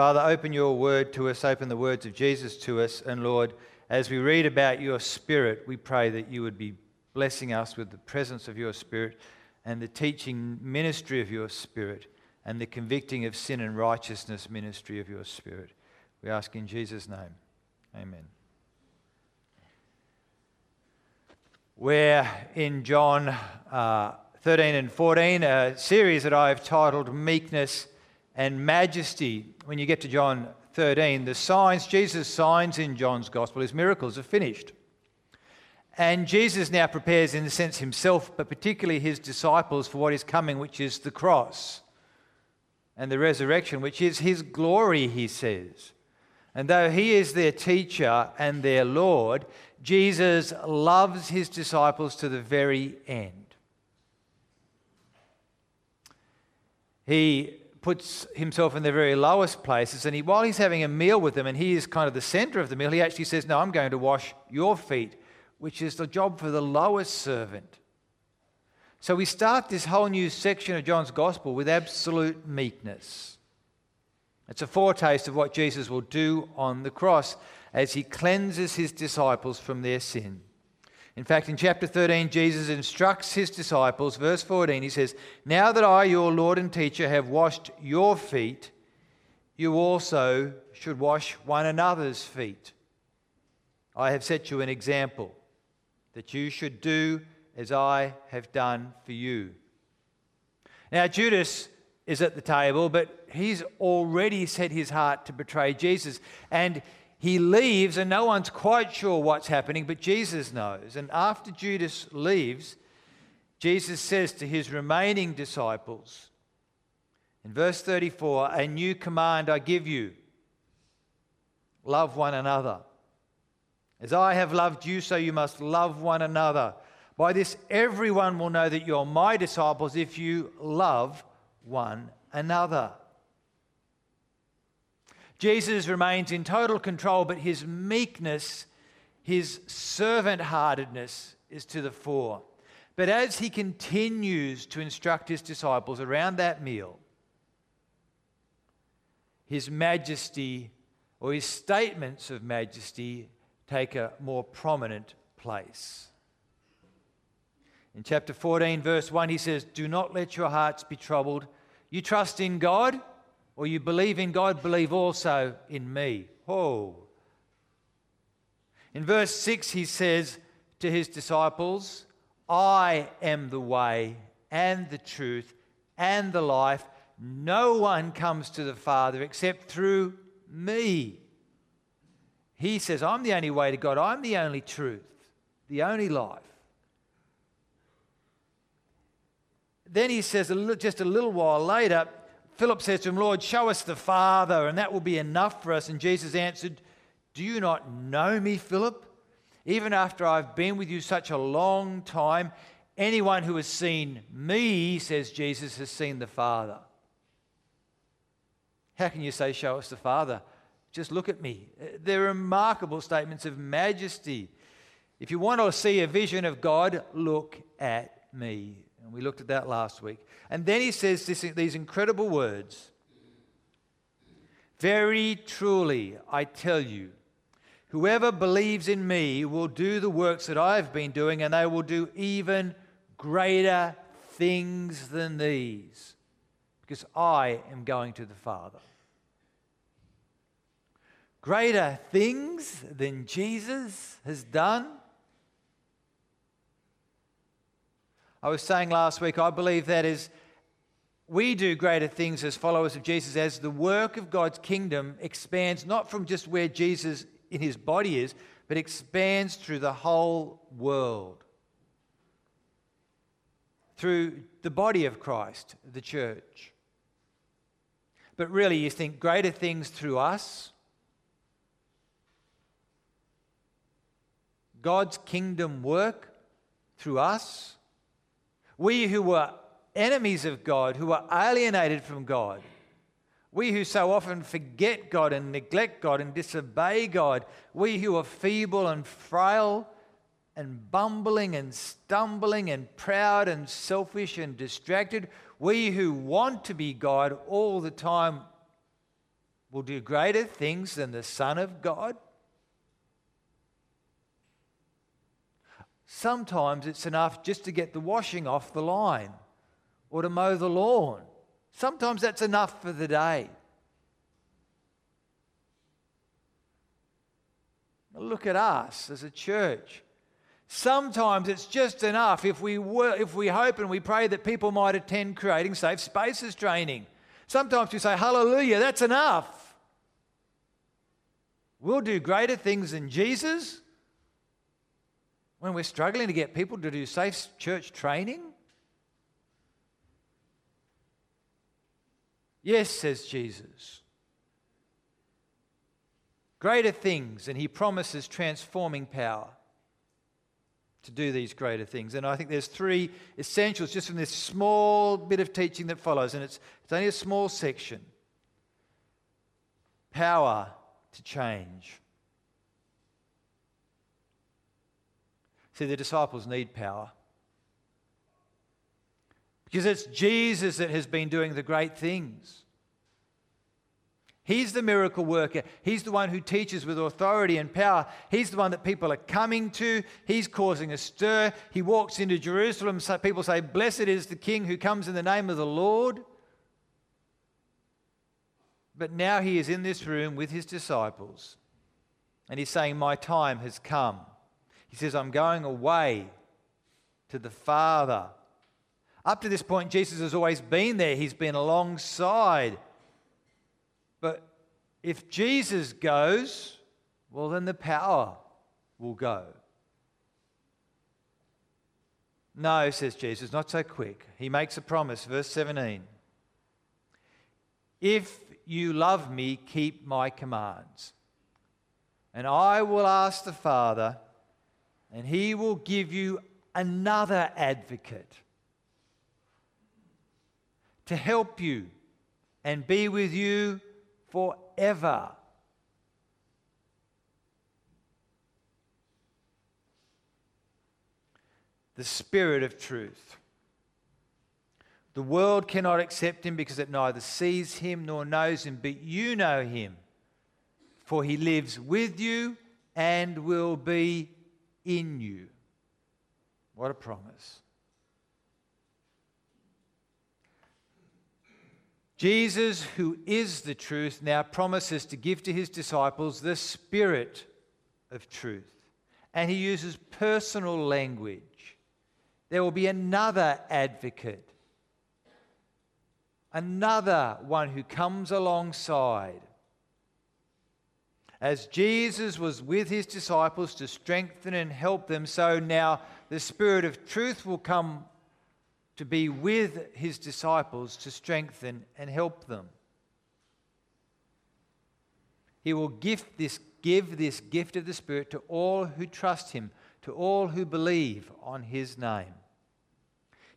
Father, open your word to us, open the words of Jesus to us, and Lord, as we read about your Spirit, we pray that you would be blessing us with the presence of your Spirit and the teaching ministry of your Spirit and the convicting of sin and righteousness ministry of your Spirit. We ask in Jesus' name. Amen. We're in John uh, 13 and 14, a series that I've titled Meekness and Majesty. When you get to John 13, the signs, Jesus' signs in John's gospel, his miracles are finished. And Jesus now prepares, in a sense, himself, but particularly his disciples, for what is coming, which is the cross and the resurrection, which is his glory, he says. And though he is their teacher and their Lord, Jesus loves his disciples to the very end. He puts himself in the very lowest places, and he, while he's having a meal with them, and he is kind of the center of the meal, he actually says, No, I'm going to wash your feet which is the job for the lowest servant. So we start this whole new section of John's gospel with absolute meekness. It's a foretaste of what Jesus will do on the cross as he cleanses his disciples from their sin. In fact, in chapter 13, Jesus instructs his disciples, verse 14, he says, Now that I, your Lord and teacher, have washed your feet, you also should wash one another's feet. I have set you an example that you should do as I have done for you. Now, Judas is at the table, but he's already set his heart to betray Jesus. And he leaves, and no one's quite sure what's happening, but Jesus knows. And after Judas leaves, Jesus says to his remaining disciples, in verse 34, A new command I give you love one another. As I have loved you, so you must love one another. By this, everyone will know that you're my disciples if you love one another. Jesus remains in total control, but his meekness, his servant heartedness is to the fore. But as he continues to instruct his disciples around that meal, his majesty or his statements of majesty take a more prominent place. In chapter 14, verse 1, he says, Do not let your hearts be troubled. You trust in God, or you believe in God, believe also in me. Oh. In verse 6, he says to his disciples, I am the way and the truth and the life. No one comes to the Father except through me. He says, I'm the only way to God. I'm the only truth, the only life. Then he says, just a little while later, Philip says to him, Lord, show us the Father, and that will be enough for us. And Jesus answered, Do you not know me, Philip? Even after I've been with you such a long time, anyone who has seen me, says Jesus, has seen the Father. How can you say, Show us the Father? Just look at me. They're remarkable statements of majesty. If you want to see a vision of God, look at me. And we looked at that last week. And then he says this, these incredible words Very truly, I tell you, whoever believes in me will do the works that I have been doing, and they will do even greater things than these, because I am going to the Father greater things than Jesus has done? I was saying last week, I believe that is we do greater things as followers of Jesus as the work of God's kingdom expands not from just where Jesus in his body is, but expands through the whole world. Through the body of Christ, the church. But really, you think greater things through us God's kingdom work through us. We who were enemies of God, who were alienated from God, we who so often forget God and neglect God and disobey God, we who are feeble and frail and bumbling and stumbling and proud and selfish and distracted, we who want to be God all the time, will do greater things than the Son of God? Sometimes it's enough just to get the washing off the line or to mow the lawn. Sometimes that's enough for the day. Look at us as a church. Sometimes it's just enough if we, if we hope and we pray that people might attend creating safe spaces training. Sometimes we say, Hallelujah, that's enough. We'll do greater things than Jesus when we're struggling to get people to do safe church training? Yes, says Jesus. Greater things, and he promises transforming power to do these greater things. And I think there's three essentials just from this small bit of teaching that follows, and it's, it's only a small section. Power to change. See, the disciples need power. Because it's Jesus that has been doing the great things. He's the miracle worker. He's the one who teaches with authority and power. He's the one that people are coming to. He's causing a stir. He walks into Jerusalem. So people say, Blessed is the King who comes in the name of the Lord. But now he is in this room with his disciples. And he's saying, My time has come. He says, I'm going away to the Father. Up to this point, Jesus has always been there, he's been alongside. But if Jesus goes, well, then the power will go. No, says Jesus, not so quick. He makes a promise, verse 17. If you love me, keep my commands. And I will ask the Father and he will give you another advocate to help you and be with you forever. The Spirit of truth. The world cannot accept him because it neither sees him nor knows him, but you know him, for he lives with you and will be in you. What a promise. Jesus, who is the truth, now promises to give to his disciples the Spirit of truth. And he uses personal language. There will be another advocate, another one who comes alongside as Jesus was with his disciples to strengthen and help them, so now the Spirit of truth will come to be with his disciples to strengthen and help them. He will give this, give this gift of the Spirit to all who trust him, to all who believe on his name.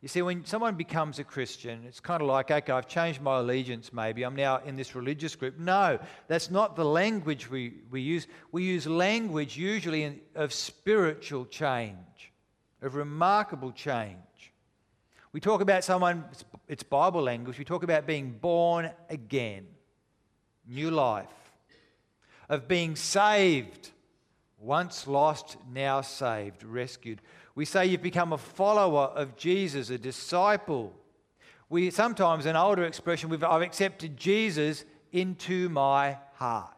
You see, when someone becomes a Christian, it's kind of like, okay, I've changed my allegiance maybe. I'm now in this religious group. No, that's not the language we, we use. We use language usually in, of spiritual change, of remarkable change. We talk about someone, it's, it's Bible language, we talk about being born again, new life, of being saved, once lost, now saved, rescued. We say you've become a follower of Jesus, a disciple. We sometimes, an older expression, we've, I've accepted Jesus into my heart.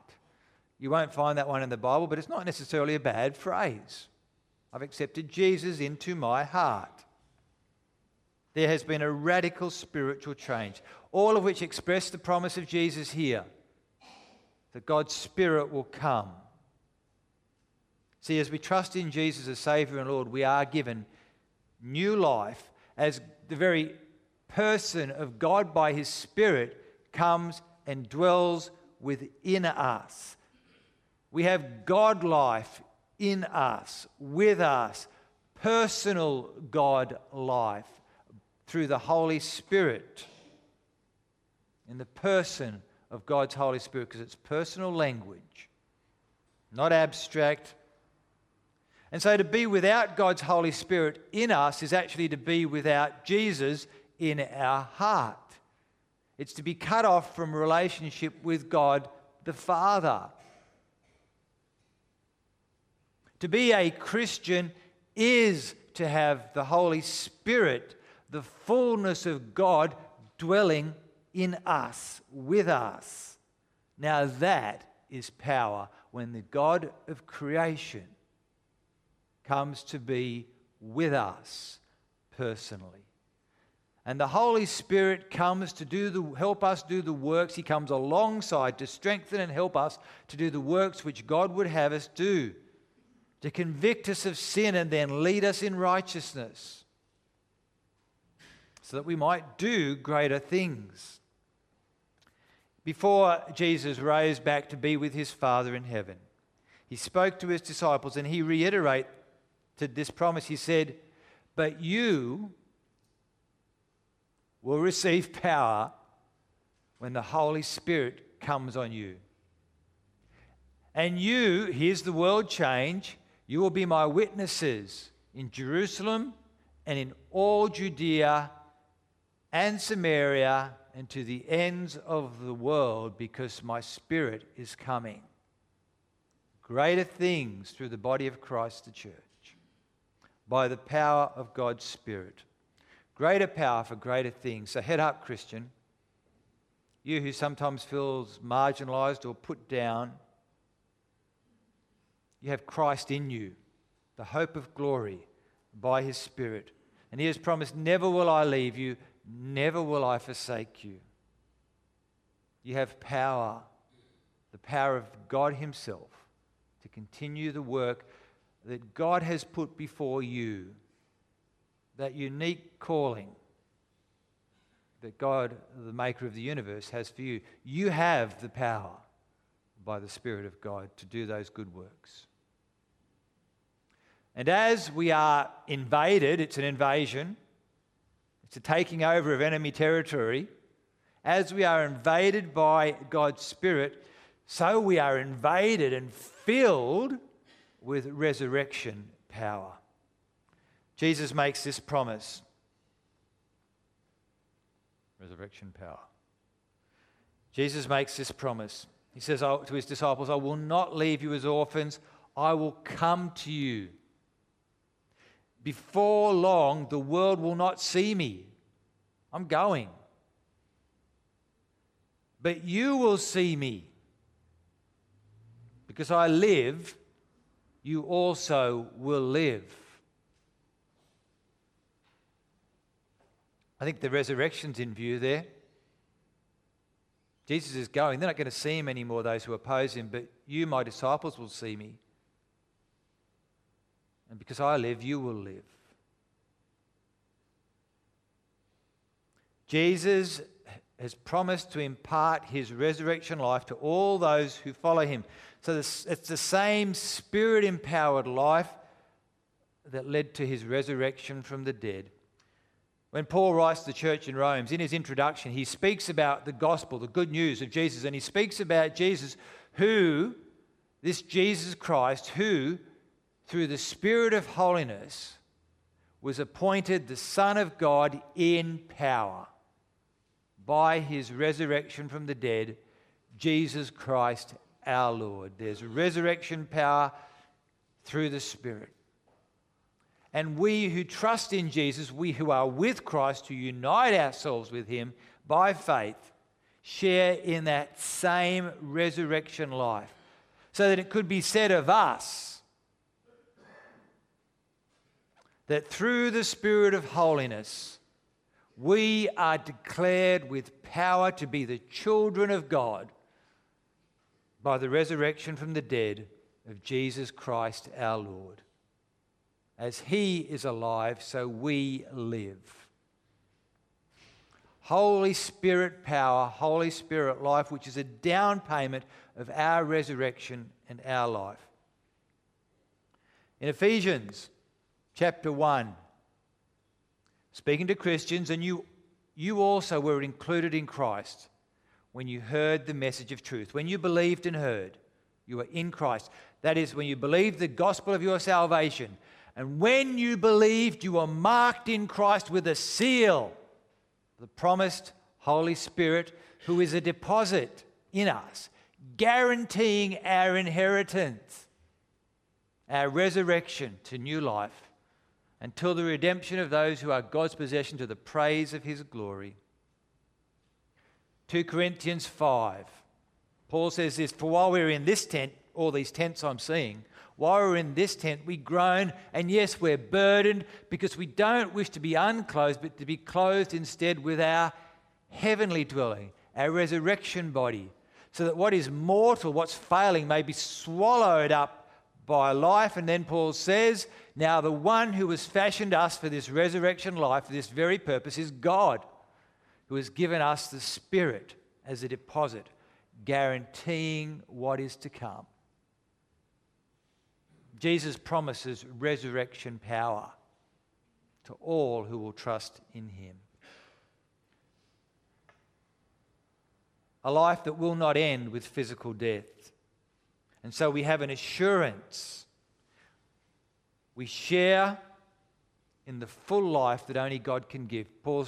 You won't find that one in the Bible, but it's not necessarily a bad phrase. I've accepted Jesus into my heart. There has been a radical spiritual change, all of which express the promise of Jesus here that God's Spirit will come See, as we trust in Jesus as Savior and Lord, we are given new life as the very person of God by His Spirit comes and dwells within us. We have God life in us, with us, personal God life through the Holy Spirit, in the person of God's Holy Spirit, because it's personal language, not abstract and so to be without God's Holy Spirit in us is actually to be without Jesus in our heart. It's to be cut off from relationship with God the Father. To be a Christian is to have the Holy Spirit, the fullness of God dwelling in us, with us. Now that is power when the God of creation comes to be with us personally. And the Holy Spirit comes to do the, help us do the works. He comes alongside to strengthen and help us to do the works which God would have us do, to convict us of sin and then lead us in righteousness, so that we might do greater things. Before Jesus rose back to be with his Father in heaven, he spoke to his disciples and he reiterated this promise. He said, But you, will receive power when the Holy Spirit comes on you. And you, here's the world change, you will be my witnesses in Jerusalem and in all Judea and Samaria and to the ends of the world because my Spirit is coming. Greater things through the body of Christ, the church, by the power of God's Spirit greater power for greater things. So head up, Christian. You who sometimes feels marginalized or put down, you have Christ in you, the hope of glory by his Spirit. And he has promised, Never will I leave you, never will I forsake you. You have power, the power of God himself, to continue the work that God has put before you that unique calling that God, the maker of the universe, has for you. You have the power by the Spirit of God to do those good works. And as we are invaded, it's an invasion, it's a taking over of enemy territory. As we are invaded by God's Spirit, so we are invaded and filled with resurrection power. Jesus makes this promise resurrection power. Jesus makes this promise. He says oh, to his disciples, I will not leave you as orphans, I will come to you. Before long, the world will not see me. I'm going. But you will see me. Because I live, you also will live. I think the resurrection's in view there. Jesus is going. They're not going to see him anymore, those who oppose him, but you, my disciples, will see me. And because I live, you will live. Jesus has promised to impart his resurrection life to all those who follow him. So it's the same spirit empowered life that led to his resurrection from the dead. When Paul writes to the church in Rome, in his introduction, he speaks about the gospel, the good news of Jesus, and he speaks about Jesus who, this Jesus Christ, who, through the Spirit of holiness, was appointed the Son of God in power by his resurrection from the dead, Jesus Christ our Lord. There's resurrection power through the Spirit. And we who trust in Jesus, we who are with Christ, who unite ourselves with him by faith, share in that same resurrection life. So that it could be said of us that through the Spirit of holiness, we are declared with power to be the children of God by the resurrection from the dead of Jesus Christ our Lord. As he is alive, so we live. Holy Spirit power, Holy Spirit life, which is a down payment of our resurrection and our life. In Ephesians chapter 1, speaking to Christians, and you, you also were included in Christ when you heard the message of truth. When you believed and heard, you were in Christ. That is, when you believed the gospel of your salvation and when you believed, you were marked in Christ with a seal, the promised Holy Spirit, who is a deposit in us, guaranteeing our inheritance, our resurrection to new life, until the redemption of those who are God's possession to the praise of his glory. 2 Corinthians 5. Paul says this For while we're in this tent, all these tents I'm seeing, while we're in this tent, we groan, and yes, we're burdened because we don't wish to be unclothed, but to be clothed instead with our heavenly dwelling, our resurrection body, so that what is mortal, what's failing, may be swallowed up by life. And then Paul says, Now the one who has fashioned us for this resurrection life, for this very purpose, is God, who has given us the Spirit as a deposit, guaranteeing what is to come. Jesus promises resurrection power to all who will trust in him. A life that will not end with physical death. And so we have an assurance. We share in the full life that only God can give. Paul,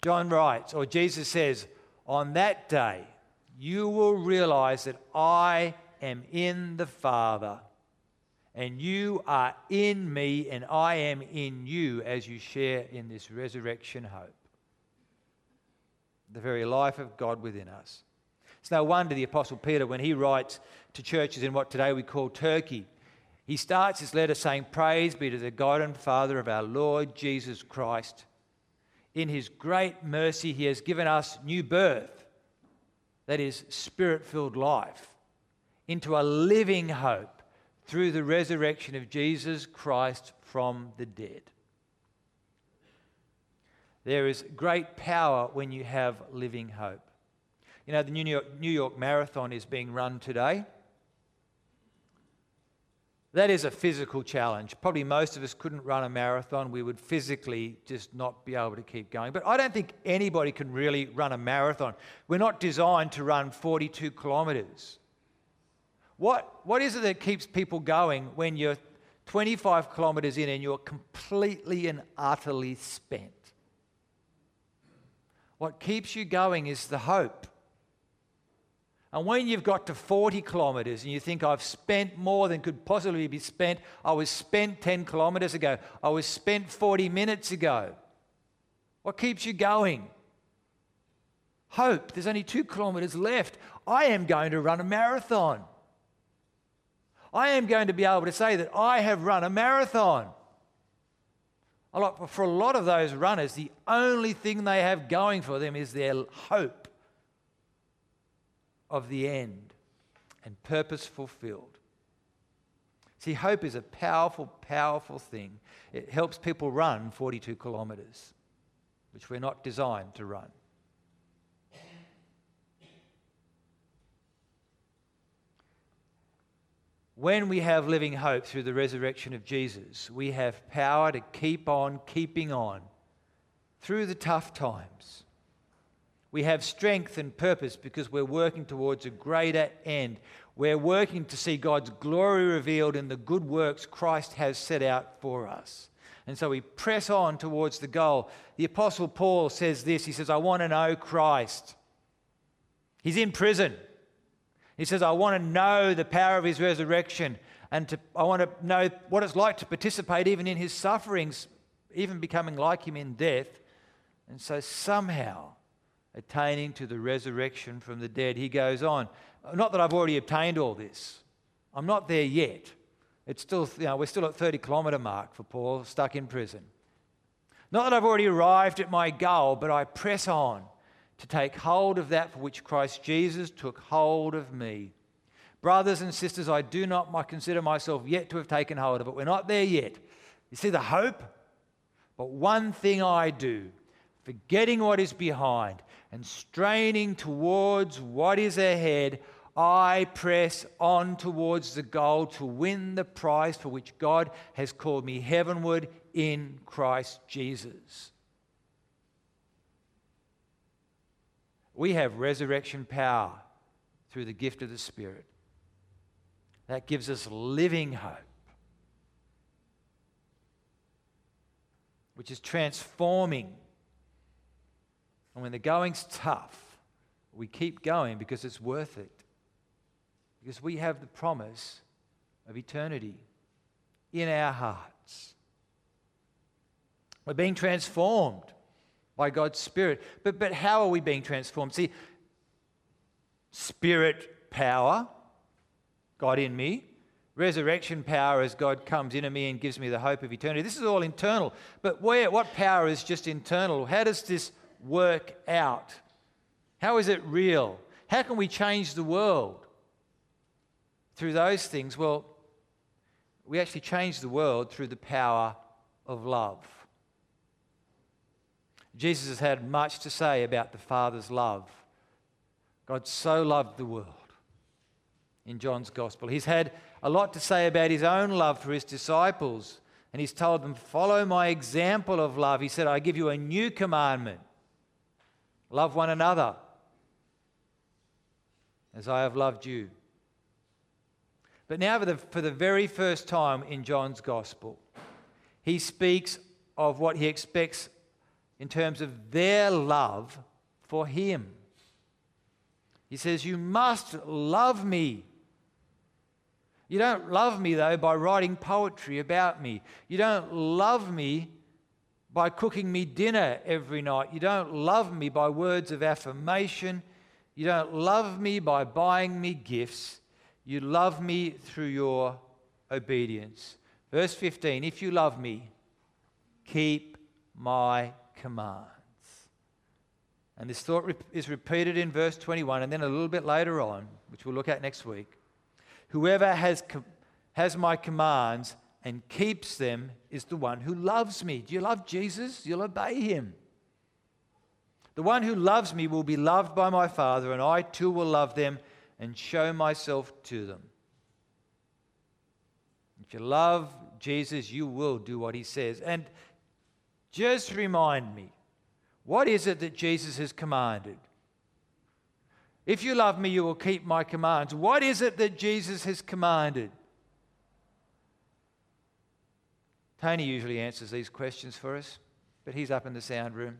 John writes, or Jesus says, On that day, you will realize that I am in the Father and you are in me, and I am in you as you share in this resurrection hope. The very life of God within us. It's no wonder the Apostle Peter, when he writes to churches in what today we call Turkey, he starts his letter saying, Praise be to the God and Father of our Lord Jesus Christ. In his great mercy, he has given us new birth, that is, spirit filled life, into a living hope through the resurrection of Jesus Christ from the dead. There is great power when you have living hope. You know, the New York, New York Marathon is being run today. That is a physical challenge. Probably most of us couldn't run a marathon. We would physically just not be able to keep going. But I don't think anybody can really run a marathon. We're not designed to run 42 kilometres. What, what is it that keeps people going when you're 25 kilometers in and you're completely and utterly spent? What keeps you going is the hope. And when you've got to 40 kilometers and you think, I've spent more than could possibly be spent, I was spent 10 kilometers ago, I was spent 40 minutes ago. What keeps you going? Hope. There's only two kilometers left. I am going to run a marathon. I am going to be able to say that I have run a marathon. For a lot of those runners, the only thing they have going for them is their hope of the end and purpose fulfilled. See, hope is a powerful, powerful thing. It helps people run 42 kilometres, which we're not designed to run. When we have living hope through the resurrection of Jesus, we have power to keep on keeping on through the tough times. We have strength and purpose because we're working towards a greater end. We're working to see God's glory revealed in the good works Christ has set out for us. And so we press on towards the goal. The Apostle Paul says this He says, I want to know Christ. He's in prison. He says, I want to know the power of his resurrection and to, I want to know what it's like to participate even in his sufferings, even becoming like him in death. And so somehow attaining to the resurrection from the dead, he goes on. Not that I've already obtained all this. I'm not there yet. It's still, you know, we're still at 30 kilometre mark for Paul, stuck in prison. Not that I've already arrived at my goal, but I press on to take hold of that for which Christ Jesus took hold of me. Brothers and sisters, I do not consider myself yet to have taken hold of it. We're not there yet. You see the hope? But one thing I do, forgetting what is behind and straining towards what is ahead, I press on towards the goal to win the prize for which God has called me heavenward in Christ Jesus. We have resurrection power through the gift of the Spirit. That gives us living hope, which is transforming. And when the going's tough, we keep going because it's worth it. because we have the promise of eternity in our hearts. We're being transformed by God's Spirit. But, but how are we being transformed? See, spirit power, God in me, resurrection power as God comes into me and gives me the hope of eternity. This is all internal. But where, what power is just internal? How does this work out? How is it real? How can we change the world through those things? Well, we actually change the world through the power of love. Jesus has had much to say about the Father's love. God so loved the world in John's Gospel. He's had a lot to say about his own love for his disciples, and he's told them, Follow my example of love. He said, I give you a new commandment love one another as I have loved you. But now, for the, for the very first time in John's Gospel, he speaks of what he expects in terms of their love for him. He says, You must love me. You don't love me, though, by writing poetry about me. You don't love me by cooking me dinner every night. You don't love me by words of affirmation. You don't love me by buying me gifts. You love me through your obedience. Verse 15 If you love me, keep my commands. And this thought is repeated in verse 21 and then a little bit later on, which we'll look at next week. Whoever has, has my commands and keeps them is the one who loves me. Do you love Jesus? You'll obey him. The one who loves me will be loved by my Father, and I too will love them and show myself to them. If you love Jesus, you will do what he says. And just remind me, what is it that Jesus has commanded? If you love me, you will keep my commands. What is it that Jesus has commanded? Tony usually answers these questions for us, but he's up in the sound room.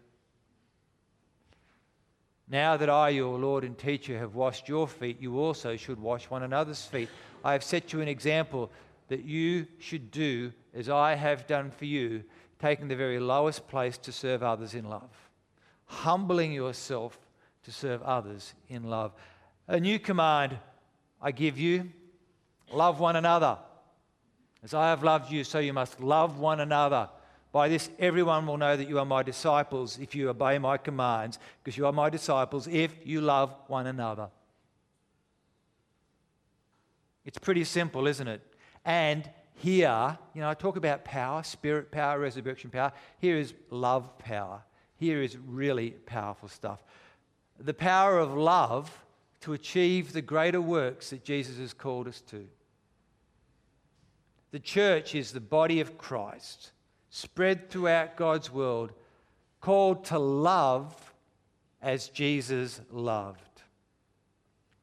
Now that I, your Lord and teacher, have washed your feet, you also should wash one another's feet. I have set you an example that you should do as I have done for you, taking the very lowest place to serve others in love, humbling yourself to serve others in love. A new command I give you love one another. As I have loved you, so you must love one another. By this, everyone will know that you are my disciples if you obey my commands, because you are my disciples if you love one another. It's pretty simple, isn't it? And here, you know, I talk about power, spirit power, resurrection power. Here is love power. Here is really powerful stuff the power of love to achieve the greater works that Jesus has called us to. The church is the body of Christ, spread throughout God's world, called to love as Jesus loved.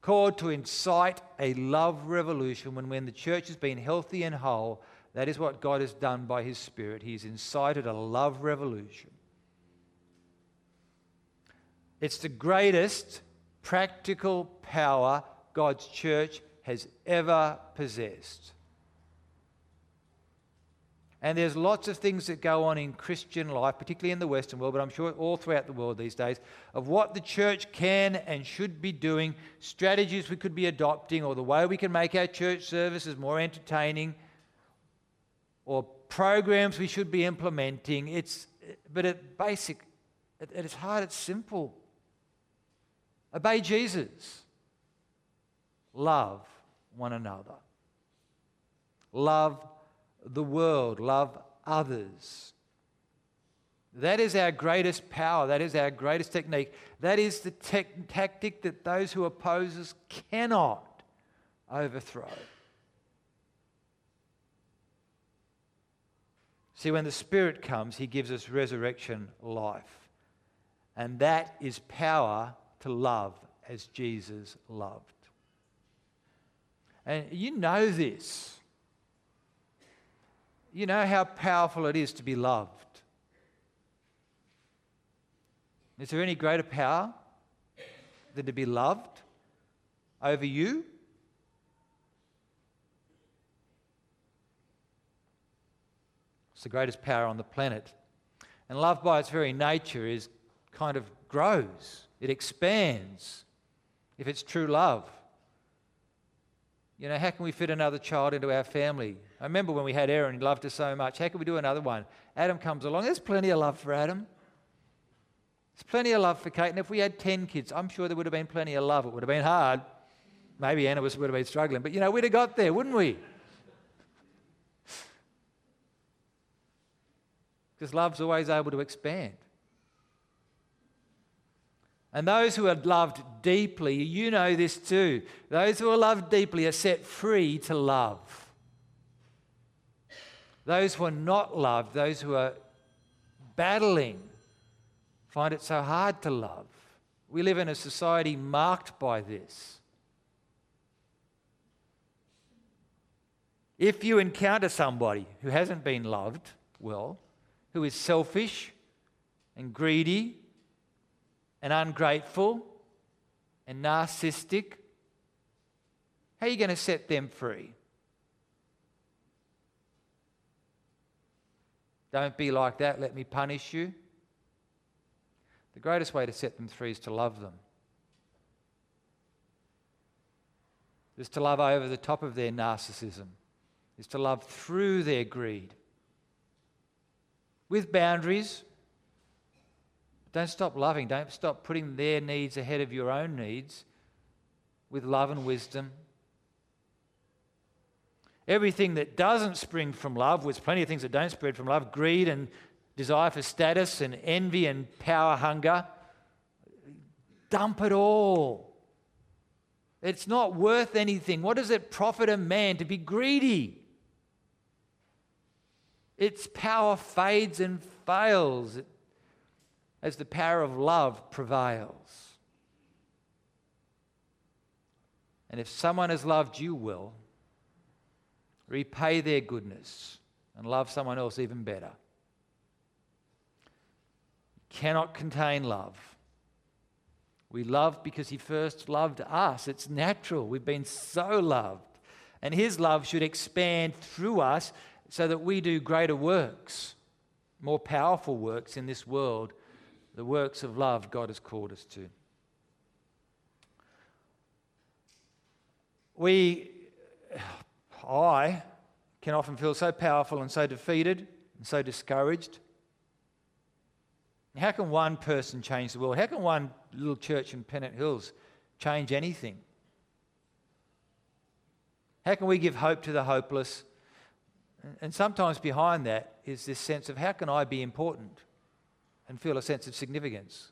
Called to incite a love revolution when, when the church has been healthy and whole. That is what God has done by His Spirit. He's incited a love revolution. It's the greatest practical power God's church has ever possessed. And there's lots of things that go on in Christian life, particularly in the Western world, but I'm sure all throughout the world these days, of what the church can and should be doing, strategies we could be adopting, or the way we can make our church services more entertaining, or programs we should be implementing. It's, but at basic, at its heart, it's simple. Obey Jesus. Love one another. Love the world. Love others. That is our greatest power. That is our greatest technique. That is the te- tactic that those who oppose us cannot overthrow. See, when the Spirit comes, He gives us resurrection life. And that is power to love as Jesus loved. And you know this you know how powerful it is to be loved. Is there any greater power than to be loved over you? It's the greatest power on the planet. And love, by its very nature, is kind of grows, it expands if it's true love. You know, how can we fit another child into our family? I remember when we had Aaron, loved us so much. How can we do another one? Adam comes along. There's plenty of love for Adam. There's plenty of love for Kate. And if we had 10 kids, I'm sure there would have been plenty of love. It would have been hard. Maybe Anna was, would have been struggling. But, you know, we'd have got there, wouldn't we? Because love's always able to expand. And those who are loved deeply, you know this too. Those who are loved deeply are set free to love. Those who are not loved, those who are battling, find it so hard to love. We live in a society marked by this. If you encounter somebody who hasn't been loved well, who is selfish and greedy and ungrateful and narcissistic, how are you going to set them free? Don't be like that, let me punish you. The greatest way to set them free is to love them. Is to love over the top of their narcissism, is to love through their greed. With boundaries, don't stop loving. Don't stop putting their needs ahead of your own needs with love and wisdom. Everything that doesn't spring from love, there's plenty of things that don't spread from love greed and desire for status and envy and power hunger. Dump it all. It's not worth anything. What does it profit a man to be greedy? Its power fades and fails. It as the power of love prevails. And if someone has loved you well, repay their goodness and love someone else even better. You Cannot contain love. We love because he first loved us. It's natural. We've been so loved. And his love should expand through us so that we do greater works, more powerful works in this world the works of love God has called us to. We, I, can often feel so powerful and so defeated and so discouraged. How can one person change the world? How can one little church in Pennant Hills change anything? How can we give hope to the hopeless? And sometimes behind that is this sense of how can I be important? And feel a sense of significance?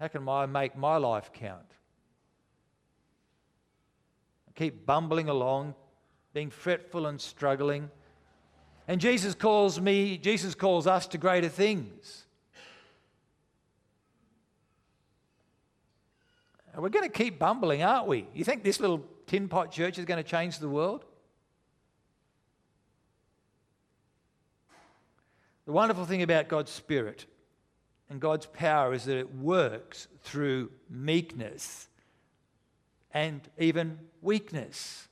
How can I make my life count? I keep bumbling along, being fretful and struggling. And Jesus calls me, Jesus calls us to greater things. And we're going to keep bumbling, aren't we? You think this little tin pot church is going to change the world? The wonderful thing about God's Spirit and God's power is that it works through meekness and even weakness.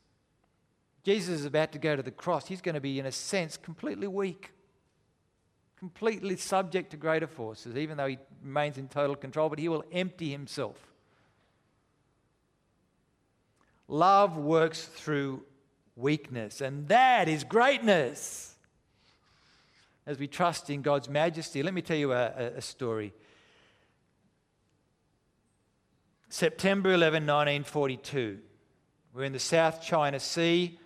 Jesus is about to go to the cross. He's going to be, in a sense, completely weak, completely subject to greater forces, even though he remains in total control, but he will empty himself. Love works through weakness, and that is greatness as we trust in God's majesty. Let me tell you a, a story. September 11, 1942. We're in the South China Sea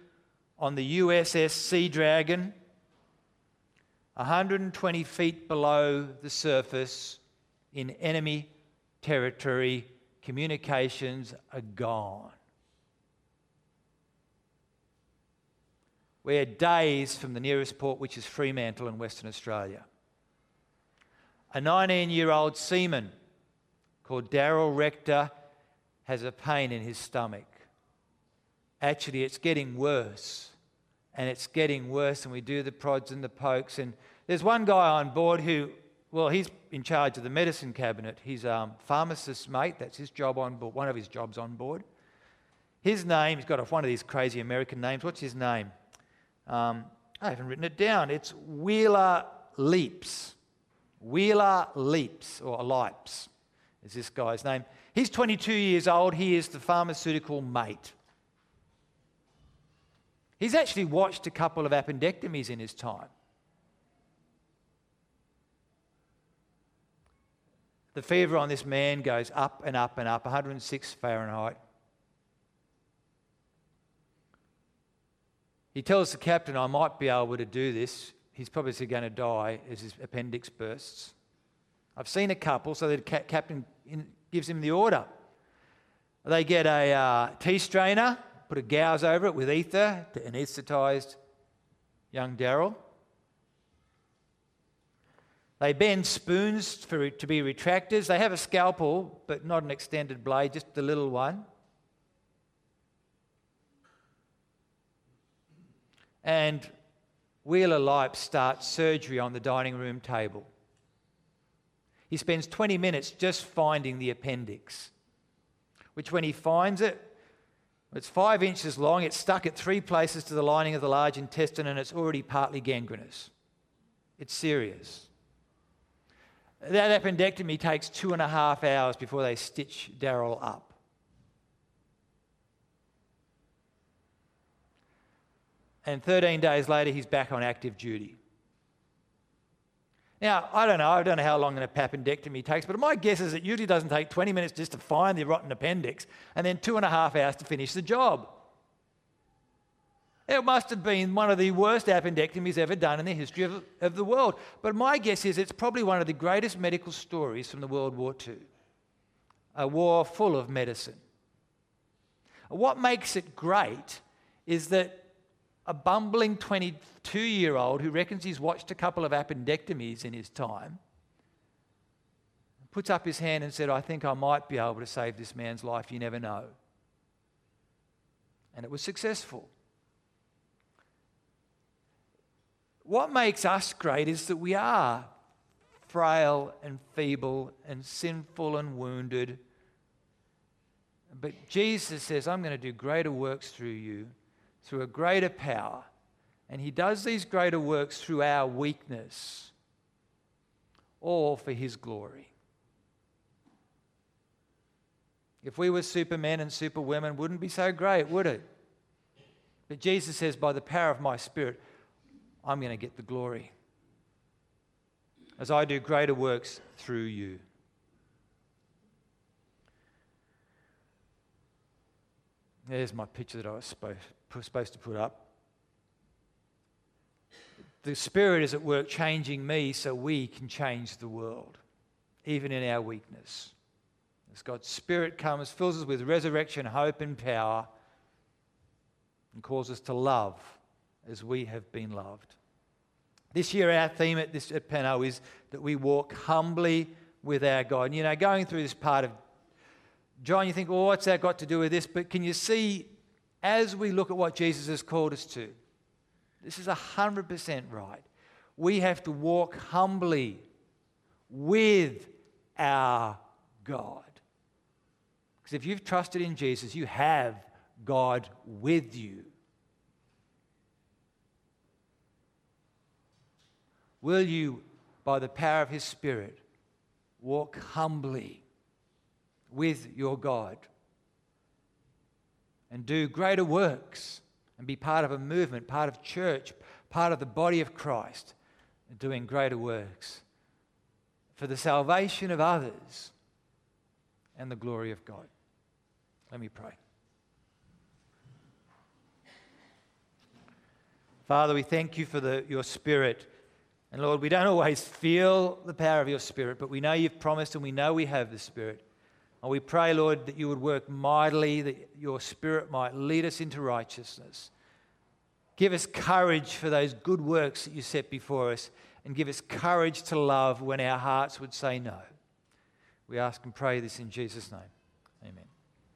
on the USS Seadragon, 120 feet below the surface in enemy territory. Communications are gone. We're days from the nearest port, which is Fremantle in Western Australia. A 19 year old seaman called Darrell Rector has a pain in his stomach. Actually, it's getting worse. And it's getting worse, and we do the prods and the pokes. And there's one guy on board who, well, he's in charge of the medicine cabinet. He's a um, pharmacist's mate. That's his job on board, one of his jobs on board. His name, he's got one of these crazy American names. What's his name? Um, I haven't written it down. It's Wheeler Lipes. Wheeler Lipes, or Lipes is this guy's name. He's 22 years old. He is the pharmaceutical mate. He's actually watched a couple of appendectomies in his time. The fever on this man goes up and up and up, 106 Fahrenheit. He tells the captain, I might be able to do this. He's probably going to die as his appendix bursts. I've seen a couple, so the captain gives him the order. They get a uh, tea strainer, put a gauze over it with ether to anaesthetised young Darrell. They bend spoons for, to be retractors. They have a scalpel, but not an extended blade, just the little one. And Wheeler Lipe starts surgery on the dining room table. He spends 20 minutes just finding the appendix, which, when he finds it, it's five inches long, it's stuck at three places to the lining of the large intestine, and it's already partly gangrenous. It's serious. That appendectomy takes two and a half hours before they stitch Darrell up. And 13 days later, he's back on active duty. Now, I don't know, I don't know how long an appendectomy takes, but my guess is it usually doesn't take 20 minutes just to find the rotten appendix and then two and a half hours to finish the job. It must have been one of the worst appendectomies ever done in the history of, of the world. But my guess is it's probably one of the greatest medical stories from the World War II. A war full of medicine. What makes it great is that a bumbling 22 year old who reckons he's watched a couple of appendectomies in his time puts up his hand and said, I think I might be able to save this man's life. You never know. And it was successful. What makes us great is that we are frail and feeble and sinful and wounded. But Jesus says, I'm going to do greater works through you, through a greater power. And He does these greater works through our weakness, all for His glory. If we were supermen and superwomen, wouldn't be so great, would it? But Jesus says, by the power of my Spirit, I'm going to get the glory as I do greater works through you. There's my picture that I was supposed to put up. The Spirit is at work changing me so we can change the world, even in our weakness. As God's Spirit comes, fills us with resurrection, hope, and power, and calls us to love as we have been loved. This year, our theme at, this, at Peno is that we walk humbly with our God. And, you know, going through this part of John, you think, well, what's that got to do with this? But can you see, as we look at what Jesus has called us to, this is 100% right. We have to walk humbly with our God. Because if you've trusted in Jesus, you have God with you. Will you, by the power of His Spirit, walk humbly with your God and do greater works and be part of a movement, part of church, part of the body of Christ, doing greater works for the salvation of others and the glory of God? Let me pray. Father, we thank you for the, your Spirit and Lord, we don't always feel the power of your Spirit, but we know you've promised and we know we have the Spirit. And we pray, Lord, that you would work mightily, that your Spirit might lead us into righteousness. Give us courage for those good works that you set before us, and give us courage to love when our hearts would say no. We ask and pray this in Jesus' name. Amen.